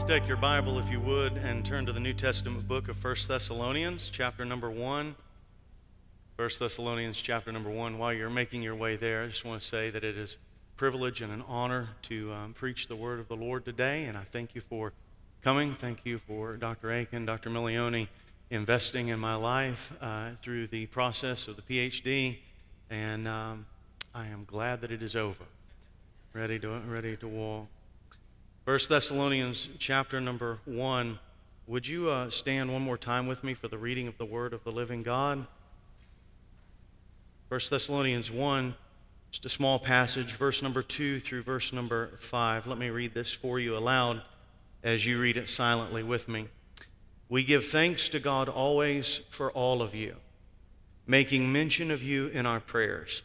Please take your Bible, if you would, and turn to the New Testament book of 1 Thessalonians, chapter number 1. 1 Thessalonians, chapter number 1. While you're making your way there, I just want to say that it is a privilege and an honor to um, preach the word of the Lord today, and I thank you for coming. Thank you for Dr. Akin, Dr. Milione investing in my life uh, through the process of the PhD, and um, I am glad that it is over. Ready to, ready to walk. 1 Thessalonians chapter number 1. Would you uh, stand one more time with me for the reading of the word of the living God? 1 Thessalonians 1, just a small passage, verse number 2 through verse number 5. Let me read this for you aloud as you read it silently with me. We give thanks to God always for all of you, making mention of you in our prayers,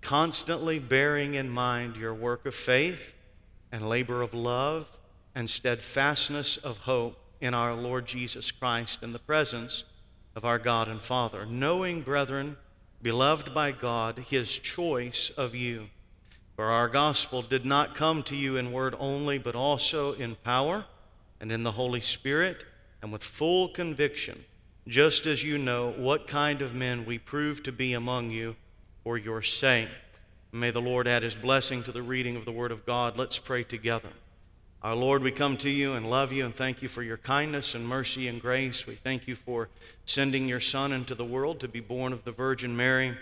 constantly bearing in mind your work of faith and labor of love and steadfastness of hope in our Lord Jesus Christ in the presence of our God and Father, knowing, brethren, beloved by God, his choice of you. For our gospel did not come to you in word only, but also in power and in the Holy Spirit and with full conviction, just as you know what kind of men we prove to be among you for your sake. May the Lord add his blessing to the reading of the Word of God. Let's pray together. Our Lord, we come to you and love you and thank you for your kindness and mercy and grace. We thank you for sending your Son into the world to be born of the Virgin Mary,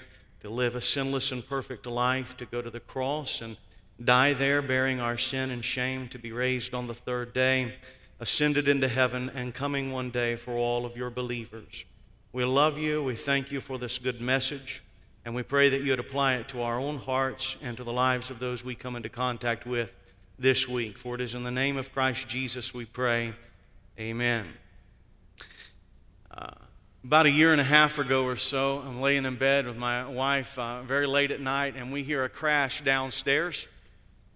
to live a sinless and perfect life, to go to the cross and die there bearing our sin and shame, to be raised on the third day, ascended into heaven, and coming one day for all of your believers. We love you. We thank you for this good message. And we pray that you would apply it to our own hearts and to the lives of those we come into contact with this week. For it is in the name of Christ Jesus we pray. Amen. Uh, about a year and a half ago or so, I'm laying in bed with my wife uh, very late at night, and we hear a crash downstairs.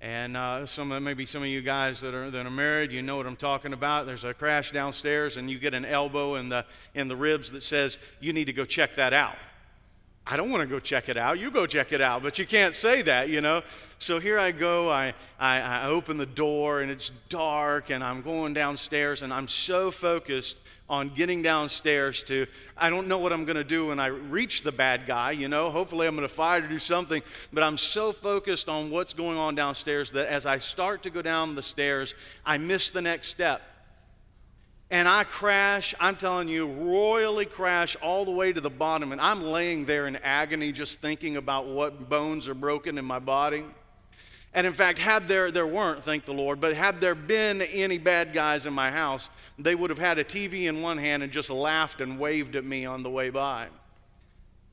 And uh, some maybe some of you guys that are that are married, you know what I'm talking about. There's a crash downstairs, and you get an elbow in the in the ribs that says you need to go check that out. I don't want to go check it out. You go check it out. But you can't say that, you know. So here I go. I, I, I, open the door and it's dark and I'm going downstairs and I'm so focused on getting downstairs to, I don't know what I'm going to do when I reach the bad guy, you know. Hopefully I'm going to fight or do something. But I'm so focused on what's going on downstairs that as I start to go down the stairs, I miss the next step and I crash, I'm telling you, royally crash all the way to the bottom. And I'm laying there in agony just thinking about what bones are broken in my body. And in fact, had there, there weren't, thank the Lord, but had there been any bad guys in my house, they would have had a TV in one hand and just laughed and waved at me on the way by.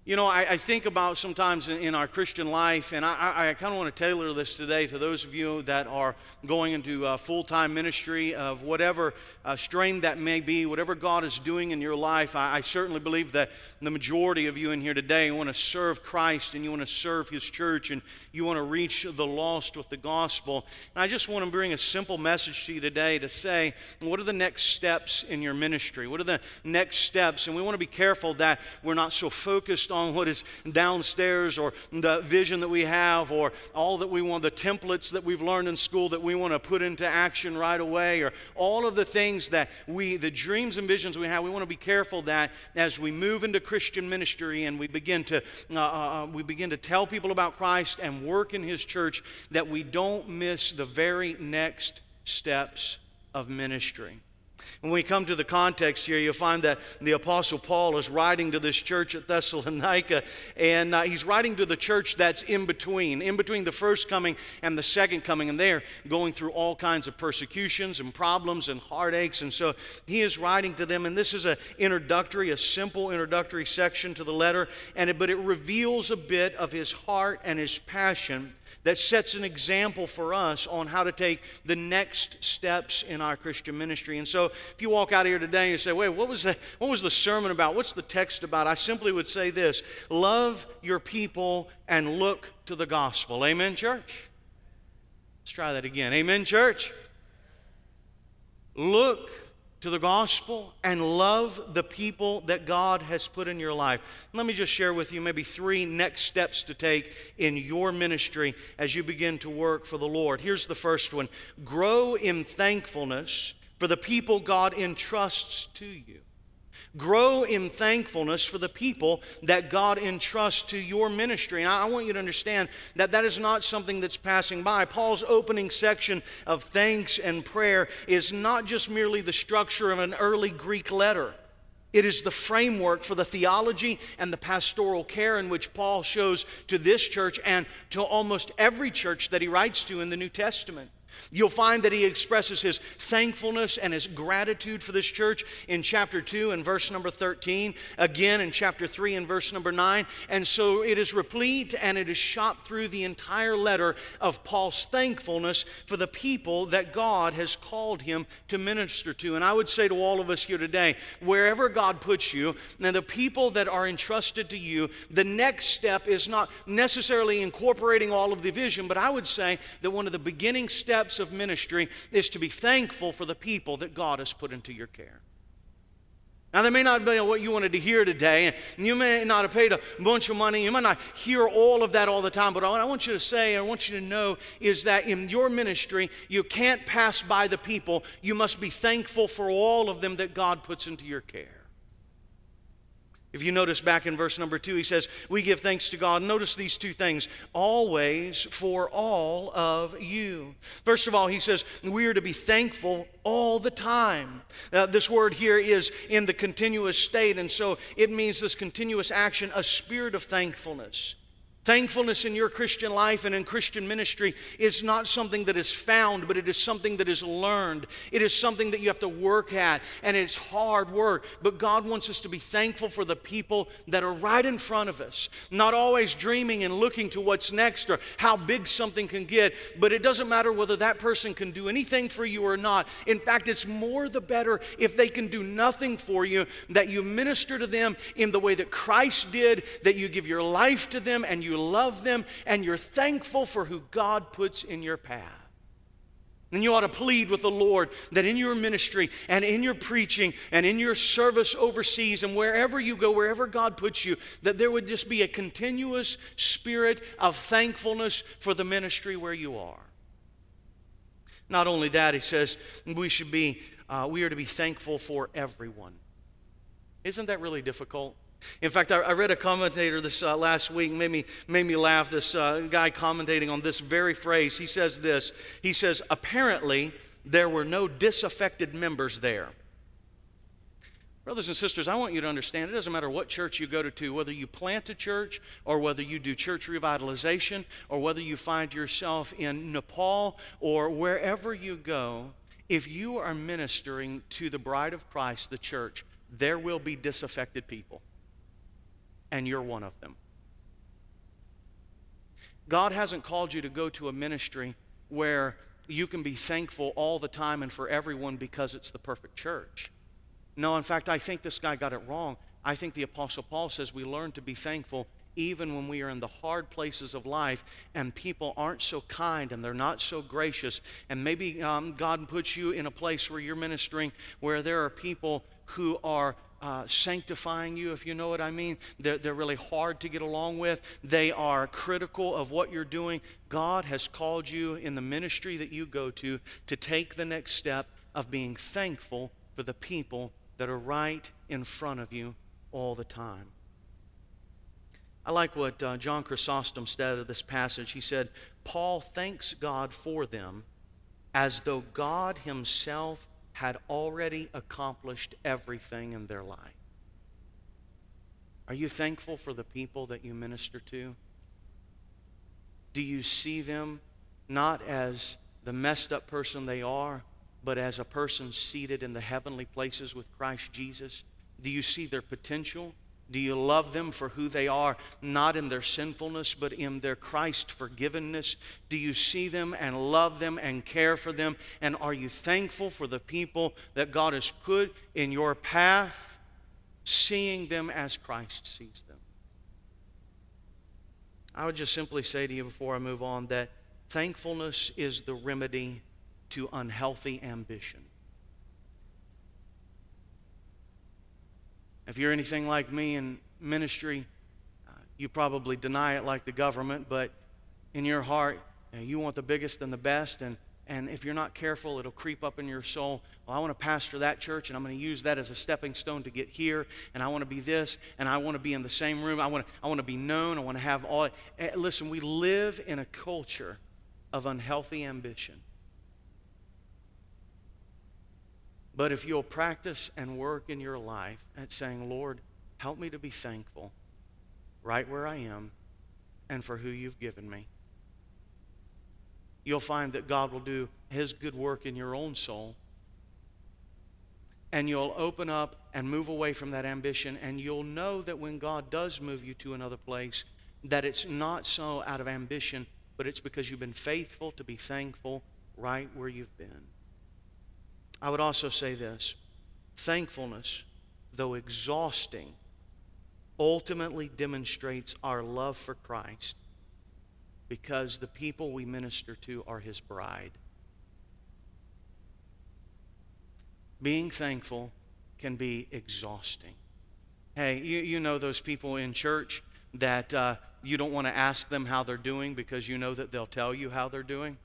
You know, I, I, think about sometimes in, in, our Christian life, and I, I, I kind of want to tailor this today to those of you that are going into uh, full time ministry of whatever uh, strain that may be, whatever God is doing in your life. I, certainly believe that the majority of you in here today want to serve Christ and you want to serve His church and you want to reach the lost with the gospel. And I just want to bring a simple message to you today to say, what are the next steps in your ministry? What are the next steps? And we want to be careful that we're not so focused on what is downstairs or the vision that we have or all that we want, the templates that we've learned in school that we want to put into action right away or all of the things that we, the dreams and visions we have, we want to be careful that as we move into Christian ministry and we begin to, uh, uh, uh we begin to tell people about Christ and work in His church, that we don't miss the very next steps of ministry. When we come to the context here, you'll find that the Apostle Paul is writing to this church at Thessalonica, and uh, he's writing to the church that's in between, in between the first coming and the second coming, and they're going through all kinds of persecutions and problems and heartaches. And so he is writing to them, and this is an introductory, a simple introductory section to the letter, and it, but it reveals a bit of his heart and his passion that sets an example for us on how to take the next steps in our Christian ministry. And so, if you walk out here today and you say, wait, what was, the, what was the sermon about? What's the text about? I simply would say this love your people and look to the gospel. Amen, church? Let's try that again. Amen, church? Look to the gospel and love the people that God has put in your life. Let me just share with you maybe three next steps to take in your ministry as you begin to work for the Lord. Here's the first one grow in thankfulness for the people God entrusts to you. Grow in thankfulness for the people that God entrusts to your ministry. And I want you to understand that that is not something that's passing by. Paul's opening section of thanks and prayer is not just merely the structure of an early Greek letter. It is the framework for the theology and the pastoral care in which Paul shows to this church and to almost every church that he writes to in the New Testament. You'll find that he expresses his thankfulness and his gratitude for this church in chapter 2 and verse number 13, again in chapter 3 and verse number 9. And so it is replete and it is shot through the entire letter of Paul's thankfulness for the people that God has called him to minister to. And I would say to all of us here today, wherever God puts you, and the people that are entrusted to you, the next step is not necessarily incorporating all of the vision, but I would say that one of the beginning steps steps of ministry is to be thankful for the people that God has put into your care. Now, that may not be what you wanted to hear today, and you may not have paid a bunch of money. You might not hear all of that all the time, but what I want you to say, I want you to know, is that in your ministry, you can't pass by the people. You must be thankful for all of them that God puts into your care. If you notice back in verse number two, he says, We give thanks to God. Notice these two things always for all of you. First of all, he says, We are to be thankful all the time. This word here is in the continuous state, and so it means this continuous action, a spirit of thankfulness. Thankfulness in your Christian life and in Christian ministry is not something that is found, but it is something that is learned. It is something that you have to work at, and it's hard work. But God wants us to be thankful for the people that are right in front of us, not always dreaming and looking to what's next or how big something can get. But it doesn't matter whether that person can do anything for you or not. In fact, it's more the better if they can do nothing for you, that you minister to them in the way that Christ did, that you give your life to them and you love them, and you're thankful for who God puts in your path. And you ought to plead with the Lord that in your ministry and in your preaching and in your service overseas and wherever you go, wherever God puts you, that there would just be a continuous spirit of thankfulness for the ministry where you are. Not only that, he says we should be, uh, we are to be thankful for everyone. Isn't that really difficult? In fact, I, I read a commentator this uh, last week, made me, made me laugh. This uh, guy commentating on this very phrase. He says this He says, Apparently, there were no disaffected members there. Brothers and sisters, I want you to understand it doesn't matter what church you go to, whether you plant a church or whether you do church revitalization or whether you find yourself in Nepal or wherever you go, if you are ministering to the bride of Christ, the church, there will be disaffected people and you're one of them. God hasn't called you to go to a ministry where you can be thankful all the time and for everyone because it's the perfect church. No, in fact, I think this guy got it wrong. I think the Apostle Paul says we learn to be thankful even when we are in the hard places of life and people aren't so kind and they're not so gracious. And maybe um, God puts you in a place where you're ministering where there are people who are uh, sanctifying you, if you know what I mean. They're, they're really hard to get along with. They are critical of what you're doing. God has called you in the ministry that you go to to take the next step of being thankful for the people that are right in front of you all the time. I like what uh, John Chrysostom said of this passage. He said, Paul thanks God for them as though God himself had already accomplished everything in their life. Are you thankful for the people that you minister to? Do you see them not as the messed up person they are, but as a person seated in the heavenly places with Christ Jesus? Do you see their potential? Do you love them for who they are, not in their sinfulness, but in their Christ forgiveness? Do you see them and love them and care for them? And are you thankful for the people that God has put in your path, seeing them as Christ sees them? I would just simply say to you before I move on that thankfulness is the remedy to unhealthy ambition. If you're anything like me in ministry, uh, you probably deny it like the government, but in your heart, you, you want the biggest and the best, and, and if you're not careful, it'll creep up in your soul. Well, I want to pastor that church, and I'm going to use that as a stepping stone to get here, and I want to be this, and I want to be in the same room. I want to, I want to be known. I want to have all. Eh, listen, we live in a culture of unhealthy ambition. But if you'll practice and work in your life at saying, Lord, help me to be thankful right where I am and for who you've given me, you'll find that God will do his good work in your own soul. And you'll open up and move away from that ambition, and you'll know that when God does move you to another place, that it's not so out of ambition, but it's because you've been faithful to be thankful right where you've been. I would also say this thankfulness, though exhausting, ultimately demonstrates our love for Christ because the people we minister to are His bride. Being thankful can be exhausting. Hey, you, you know those people in church that uh, you don't want to ask them how they're doing because you know that they'll tell you how they're doing?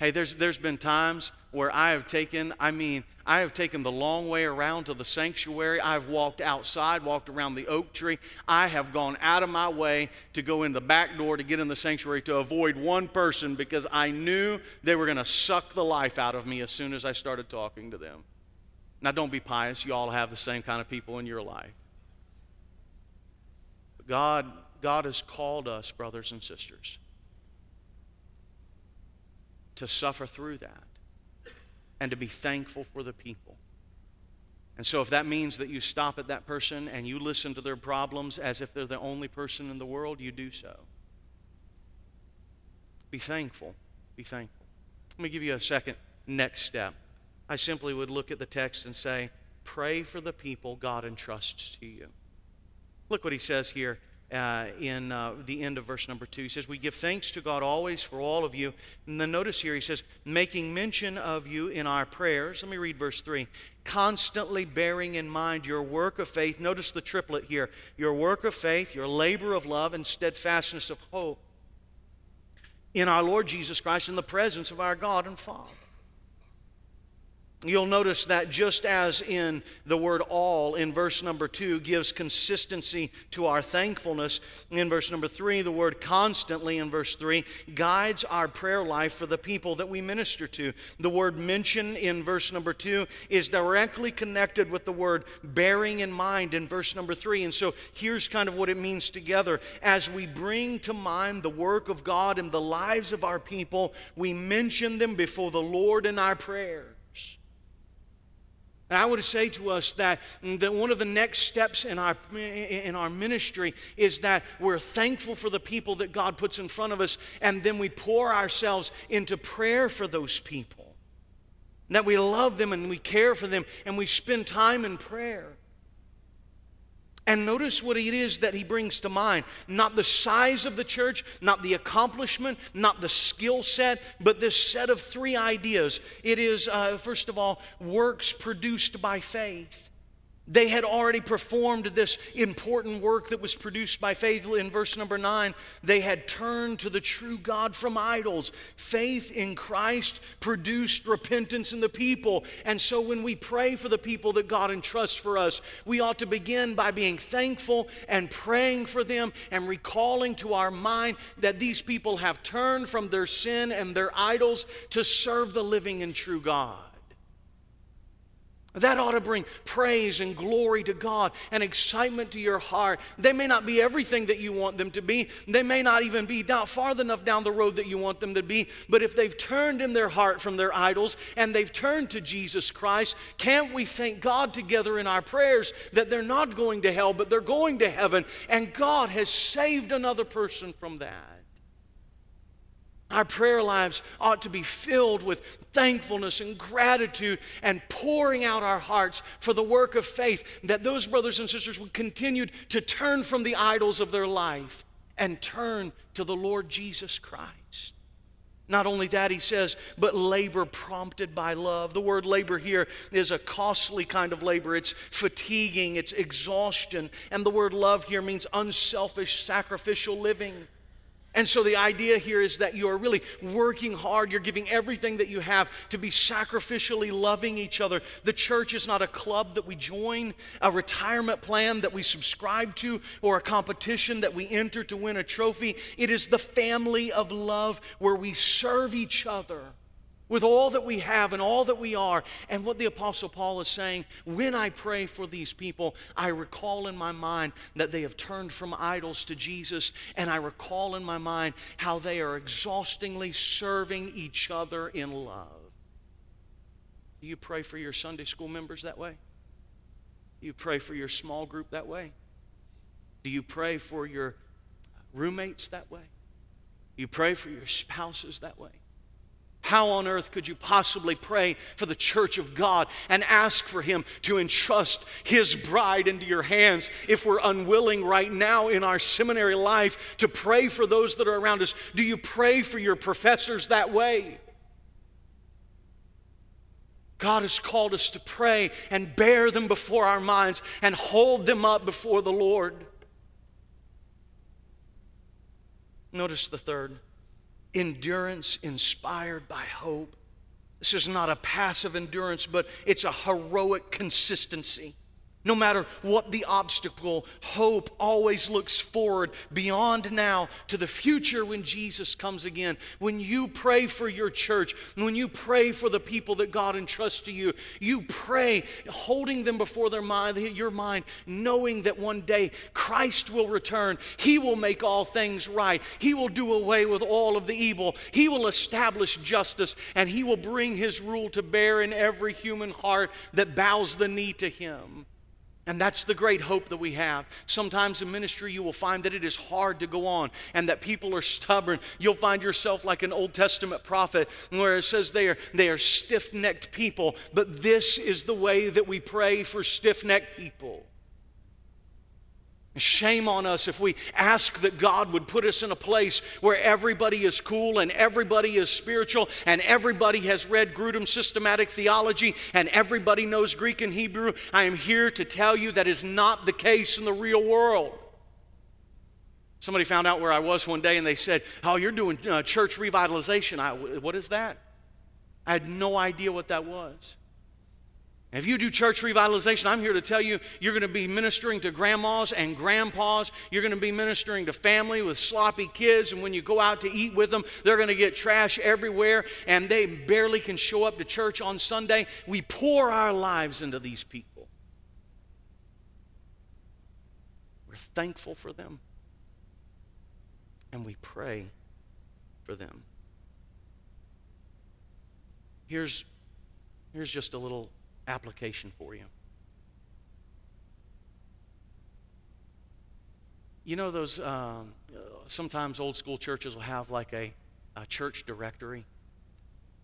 Hey, there's, there's been times where I have taken, I mean, I have taken the long way around to the sanctuary. I've walked outside, walked around the oak tree. I have gone out of my way to go in the back door to get in the sanctuary to avoid one person because I knew they were going to suck the life out of me as soon as I started talking to them. Now, don't be pious. You all have the same kind of people in your life. But God, God has called us, brothers and sisters to suffer through that and to be thankful for the people. And so, if that means that you stop at that person and you listen to their problems as if they're the only person in the world, you do so. Be thankful. Be thankful. Let me give you a second next step. I simply would look at the text and say, Pray for the people God entrusts to you. Look what he says here uh, in uh, the end of verse number two. He says, We give thanks to God always for all of you. And then notice here, he says, making mention of you in our prayers. Let me read verse three. Constantly bearing in mind your work of faith. Notice the triplet here your work of faith, your labor of love, and steadfastness of hope in our Lord Jesus Christ in the presence of our God and Father. You'll notice that just as in the word all in verse number two gives consistency to our thankfulness, in verse number three, the word constantly in verse three guides our prayer life for the people that we minister to. The word mention in verse number two is directly connected with the word bearing in mind in verse number three. And so here's kind of what it means together. As we bring to mind the work of God in the lives of our people, we mention them before the Lord in our prayer. And I would say to us that, mm, that one of the next steps in our, in our ministry is that we're thankful for the people that God puts in front of us, and then we pour ourselves into prayer for those people. That we love them and we care for them, and we spend time in prayer. And notice what it is that he brings to mind. Not the size of the church, not the accomplishment, not the skill set, but this set of three ideas. It is, uh, first of all, works produced by faith. They had already performed this important work that was produced by faith. In verse number nine, they had turned to the true God from idols. Faith in Christ produced repentance in the people. And so when we pray for the people that God entrusts for us, we ought to begin by being thankful and praying for them and recalling to our mind that these people have turned from their sin and their idols to serve the living and true God. That ought to bring praise and glory to God and excitement to your heart. They may not be everything that you want them to be. They may not even be down, far enough down the road that you want them to be. But if they've turned in their heart from their idols and they've turned to Jesus Christ, can't we thank God together in our prayers that they're not going to hell, but they're going to heaven? And God has saved another person from that. Our prayer lives ought to be filled with thankfulness and gratitude and pouring out our hearts for the work of faith that those brothers and sisters would continue to turn from the idols of their life and turn to the Lord Jesus Christ. Not only that, he says, but labor prompted by love. The word labor here is a costly kind of labor. It's fatiguing, it's exhaustion. And the word love here means unselfish, sacrificial living. And so the idea here is that you are really working hard. You're giving everything that you have to be sacrificially loving each other. The church is not a club that we join, a retirement plan that we subscribe to, or a competition that we enter to win a trophy. It is the family of love where we serve each other with all that we have and all that we are. And what the Apostle Paul is saying, when I pray for these people, I recall in my mind that they have turned from idols to Jesus, and I recall in my mind how they are exhaustingly serving each other in love. Do you pray for your Sunday school members that way? Do you pray for your small group that way? Do you pray for your roommates that way? You pray for your spouses that way? How on earth could you possibly pray for the church of God and ask for Him to entrust His bride into your hands if we're unwilling right now in our seminary life to pray for those that are around us? Do you pray for your professors that way? God has called us to pray and bear them before our minds and hold them up before the Lord. Notice the third endurance inspired by hope. This is not a passive endurance, but it's a heroic consistency. No matter what the obstacle, hope always looks forward beyond now to the future when Jesus comes again. When you pray for your church, when you pray for the people that God entrusts to you, you pray holding them before their mind, your mind, knowing that one day Christ will return. He will make all things right. He will do away with all of the evil. He will establish justice, and He will bring His rule to bear in every human heart that bows the knee to Him. And that's the great hope that we have. Sometimes in ministry, you will find that it is hard to go on and that people are stubborn. You'll find yourself like an Old Testament prophet where it says they are, they are stiff necked people. But this is the way that we pray for stiff necked people. Shame on us if we ask that God would put us in a place where everybody is cool and everybody is spiritual and everybody has read Grudem systematic theology and everybody knows Greek and Hebrew. I am here to tell you that is not the case in the real world. Somebody found out where I was one day and they said, Oh, you're doing uh, church revitalization. I, what is that? I had no idea what that was. If you do church revitalization, I'm here to tell you you're going to be ministering to grandmas and grandpas. You're going to be ministering to family with sloppy kids. And when you go out to eat with them, they're going to get trash everywhere and they barely can show up to church on Sunday. We pour our lives into these people. We're thankful for them and we pray for them. Here's, here's just a little application for you. You know, those um, sometimes old school churches will have like a, a church directory.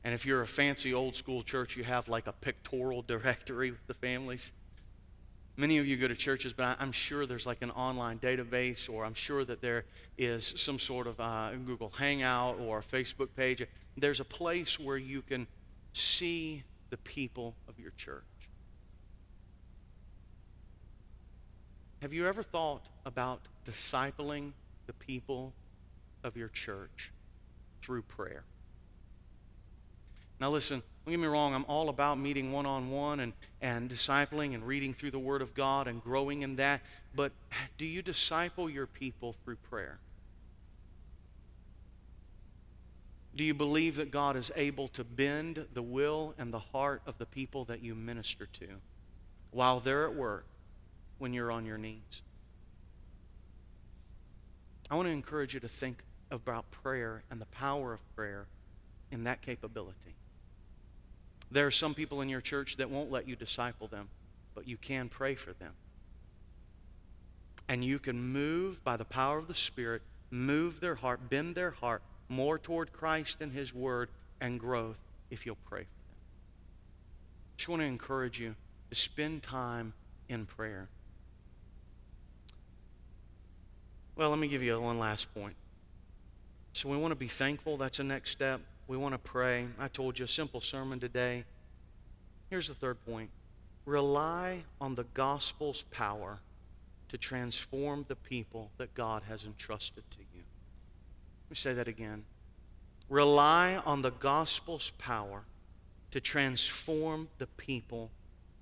And if you're a fancy old school church, you have like a pictorial directory with the families. Many of you go to churches, but I'm sure there's like an online database, or I'm sure that there is some sort of uh, Google Hangout or a Facebook page. There's a place where you can see the people of your church. Have you ever thought about discipling the people of your church through prayer? Now, listen, don't get me wrong, I'm all about meeting one on one and, and discipling and reading through the Word of God and growing in that. But do you disciple your people through prayer? Do you believe that God is able to bend the will and the heart of the people that you minister to while they're at work when you're on your knees? I want to encourage you to think about prayer and the power of prayer in that capability. There are some people in your church that won't let you disciple them, but you can pray for them. And you can move by the power of the Spirit, move their heart, bend their heart more toward Christ and His Word and growth if you'll pray for them. I just want to encourage you to spend time in prayer. Well, let me give you one last point. So we want to be thankful. That's the next step. We want to pray. I told you a simple sermon today. Here's the third point rely on the gospel's power to transform the people that God has entrusted to you. Let me say that again. Rely on the gospel's power to transform the people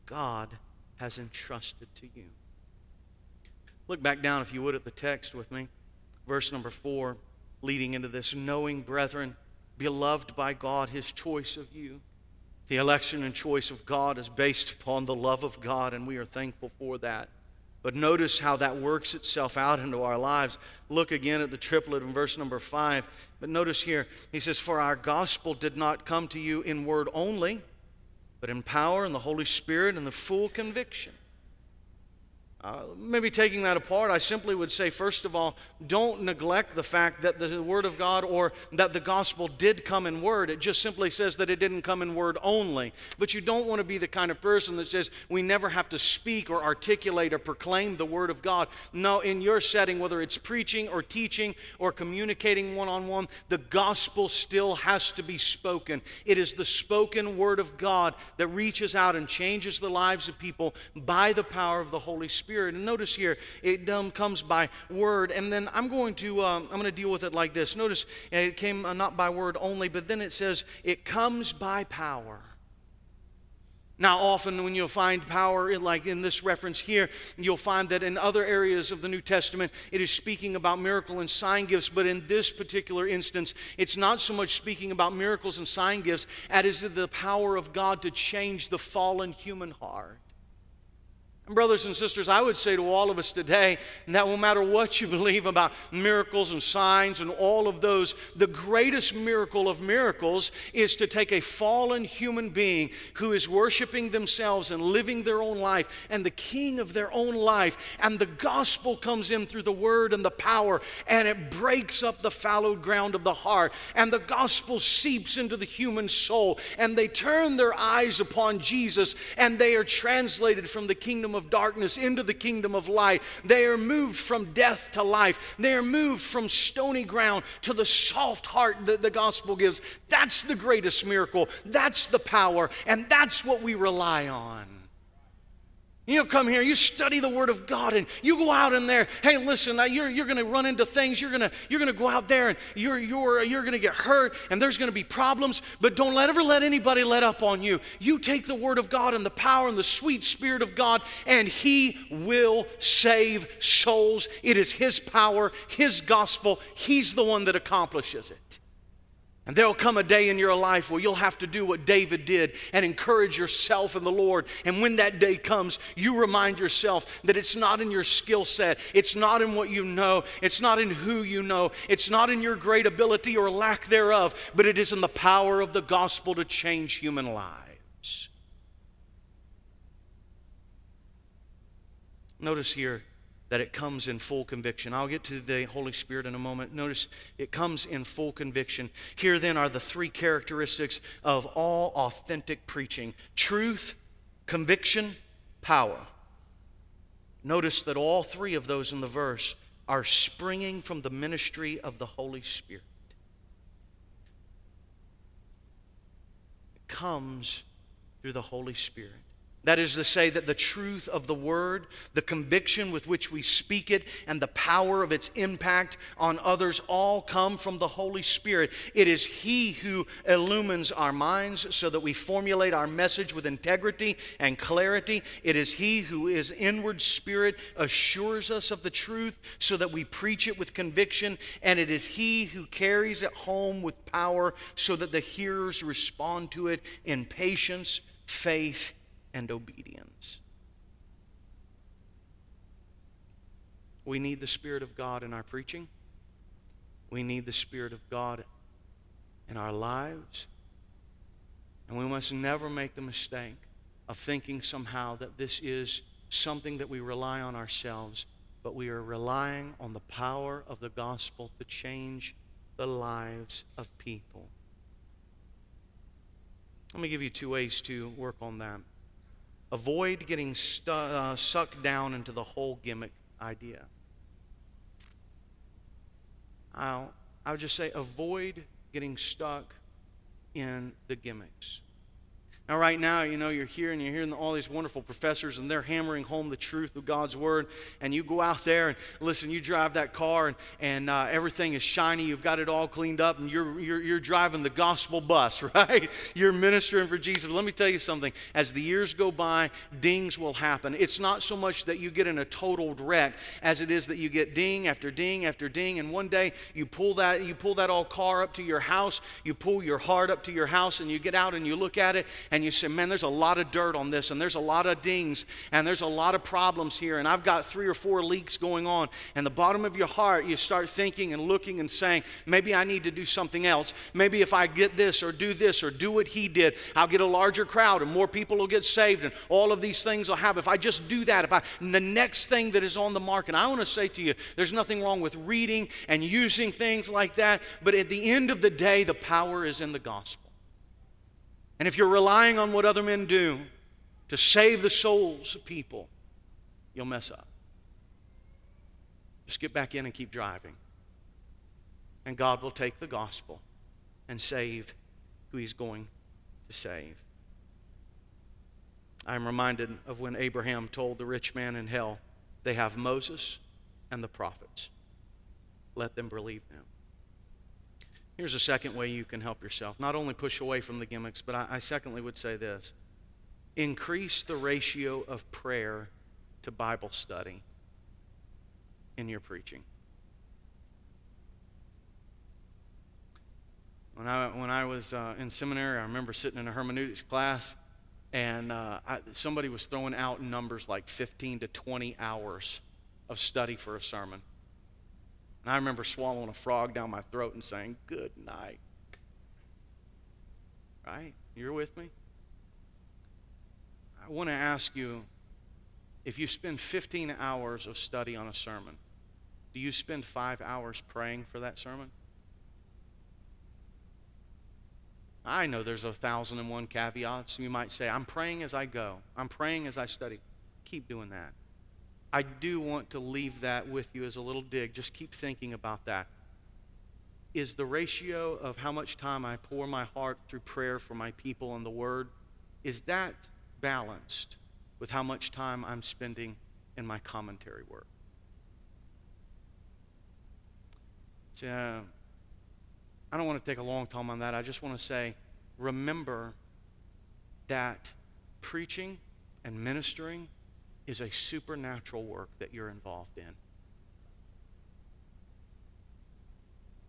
God has entrusted to you. Look back down, if you would, at the text with me. Verse number four, leading into this knowing, brethren, beloved by God, his choice of you. The election and choice of God is based upon the love of God, and we are thankful for that. But notice how that works itself out into our lives. Look again at the triplet in verse number five. But notice here, he says, For our gospel did not come to you in word only, but in power and the Holy Spirit and the full conviction uh, maybe taking that apart, I simply would say, first of all, don't neglect the fact that the Word of God or that the gospel did come in word. It just simply says that it didn't come in word only. But you don't want to be the kind of person that says we never have to speak or articulate or proclaim the Word of God. No, in your setting, whether it's preaching or teaching or communicating one on one, the gospel still has to be spoken. It is the spoken Word of God that reaches out and changes the lives of people by the power of the Holy Spirit. Spirit. And notice here, it um, comes by word. And then I'm going to um, I'm going to deal with it like this. Notice it came uh, not by word only, but then it says it comes by power. Now, often when you'll find power, like in this reference here, you'll find that in other areas of the New Testament, it is speaking about miracle and sign gifts. But in this particular instance, it's not so much speaking about miracles and sign gifts as is the power of God to change the fallen human heart. And brothers and sisters, I would say to all of us today that no matter what you believe about miracles and signs and all of those, the greatest miracle of miracles is to take a fallen human being who is worshiping themselves and living their own life and the king of their own life, and the gospel comes in through the word and the power, and it breaks up the fallow ground of the heart, and the gospel seeps into the human soul, and they turn their eyes upon Jesus, and they are translated from the kingdom of darkness into the kingdom of light. They are moved from death to life. They are moved from stony ground to the soft heart that the gospel gives. That's the greatest miracle. That's the power. And that's what we rely on. You come here, you study the Word of God, and you go out in there. Hey, listen, you're, you're going to run into things. You're going you're gonna go out there, and you're, you're, you're going to get hurt, and there's going to be problems, but don't let, ever let anybody let up on you. You take the Word of God and the power and the sweet Spirit of God, and He will save souls. It is His power, His gospel. He's the one that accomplishes it. And there'll come a day in your life where you'll have to do what David did and encourage yourself in the Lord. And when that day comes, you remind yourself that it's not in your skill set, it's not in what you know, it's not in who you know, it's not in your great ability or lack thereof, but it is in the power of the gospel to change human lives. Notice here that it comes in full conviction. I'll get to the Holy Spirit in a moment. Notice it comes in full conviction. Here, then, are the three characteristics of all authentic preaching truth, conviction, power. Notice that all three of those in the verse are springing from the ministry of the Holy Spirit. It comes through the Holy Spirit. That is to say, that the truth of the word, the conviction with which we speak it, and the power of its impact on others all come from the Holy Spirit. It is He who illumines our minds so that we formulate our message with integrity and clarity. It is He who is inward spirit assures us of the truth so that we preach it with conviction. And it is He who carries it home with power so that the hearers respond to it in patience, faith, and obedience. We need the Spirit of God in our preaching. We need the Spirit of God in our lives. And we must never make the mistake of thinking somehow that this is something that we rely on ourselves, but we are relying on the power of the gospel to change the lives of people. Let me give you two ways to work on that. Avoid getting stu- uh, sucked down into the whole gimmick idea. I'll, I would just say avoid getting stuck in the gimmicks. Now, right now, you know, you're here and you're hearing all these wonderful professors, and they're hammering home the truth of God's Word. And you go out there and listen, you drive that car, and, and uh, everything is shiny. You've got it all cleaned up, and you're, you're, you're driving the gospel bus, right? You're ministering for Jesus. But let me tell you something. As the years go by, dings will happen. It's not so much that you get in a totaled wreck as it is that you get ding after ding after ding. And one day, you pull that, you pull that old car up to your house, you pull your heart up to your house, and you get out and you look at it, and and you say, man, there's a lot of dirt on this, and there's a lot of dings, and there's a lot of problems here, and I've got three or four leaks going on. And the bottom of your heart, you start thinking and looking and saying, maybe I need to do something else. Maybe if I get this or do this or do what he did, I'll get a larger crowd and more people will get saved, and all of these things will happen. If I just do that, if I, the next thing that is on the market, I want to say to you, there's nothing wrong with reading and using things like that, but at the end of the day, the power is in the gospel. And if you're relying on what other men do to save the souls of people, you'll mess up. Just get back in and keep driving. And God will take the gospel and save who He's going to save. I'm reminded of when Abraham told the rich man in hell, They have Moses and the prophets. Let them believe them. Here's a second way you can help yourself. Not only push away from the gimmicks, but I, I secondly would say this increase the ratio of prayer to Bible study in your preaching. When I, when I was uh, in seminary, I remember sitting in a hermeneutics class, and uh, I, somebody was throwing out numbers like 15 to 20 hours of study for a sermon. And I remember swallowing a frog down my throat and saying, Good night. Right? You're with me? I want to ask you if you spend 15 hours of study on a sermon, do you spend five hours praying for that sermon? I know there's a thousand and one caveats. You might say, I'm praying as I go, I'm praying as I study. Keep doing that. I do want to leave that with you as a little dig. Just keep thinking about that. Is the ratio of how much time I pour my heart through prayer for my people and the Word, is that balanced with how much time I'm spending in my commentary work? So, I don't want to take a long time on that. I just want to say remember that preaching and ministering is a supernatural work that you're involved in.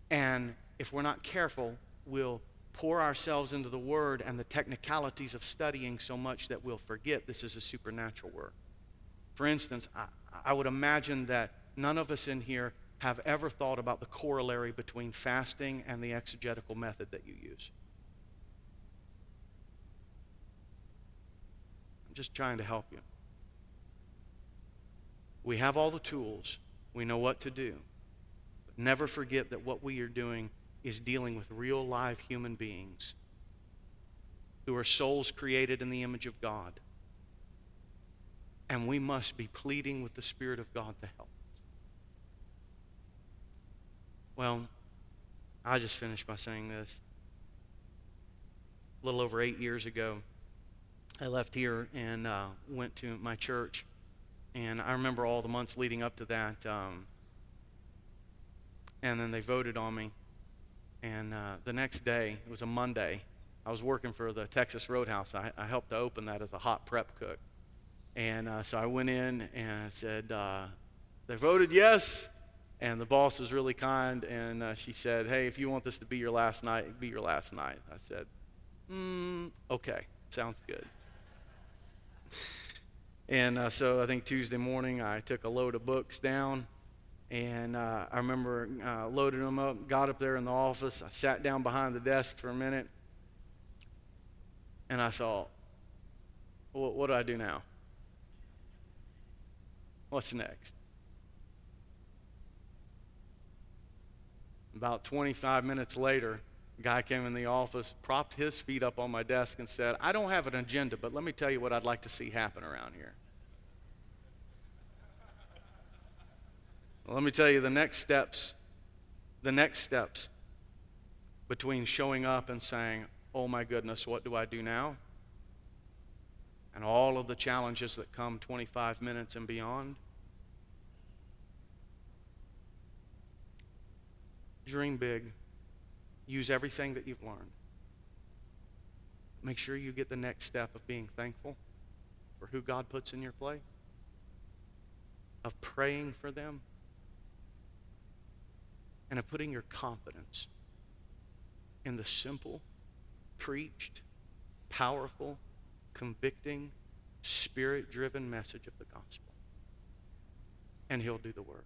And if we're not careful, we'll pour ourselves into the Word and the technicalities of studying so much that we'll forget this is a supernatural work. For instance, I, I would imagine that none of us in here have ever thought about the corollary between fasting and the exegetical method that you use. I'm just trying to help you. We have all the tools, we know what to do. But never forget that what we are doing is dealing with real live human beings who are souls created in the image of God. And we must be pleading with the Spirit of God to help us. Well, I just finished by saying this. A little over eight years ago, I left here and uh, went to my church. And I remember all the months leading up to that. Um, and then they voted on me. And uh, the next day, it was a Monday, I was working for the Texas Roadhouse. I, I helped to open that as a hot prep cook. And uh, so I went in and I said, uh, They voted yes. And the boss was really kind. And uh, she said, Hey, if you want this to be your last night, be your last night. I said, mm, Okay, sounds good. And uh, so I think Tuesday morning I took a load of books down and uh, I remember uh, loading them up, got up there in the office. I sat down behind the desk for a minute. And I thought, what, what do I do now? What's next? About 25 minutes later, guy came in the office, propped his feet up on my desk, and said, I don't have an agenda, but let me tell you what I'd like to see happen around here. Well, let me tell you the next steps, the next steps between showing up and saying, Oh my goodness, what do I do now? And all of the challenges that come 25 minutes and beyond. Dream big. Use everything that you've learned. Make sure you get the next step of being thankful for who God puts in your place, of praying for them and of putting your confidence in the simple, preached, powerful, convicting, spirit driven message of the gospel. And He'll do the work.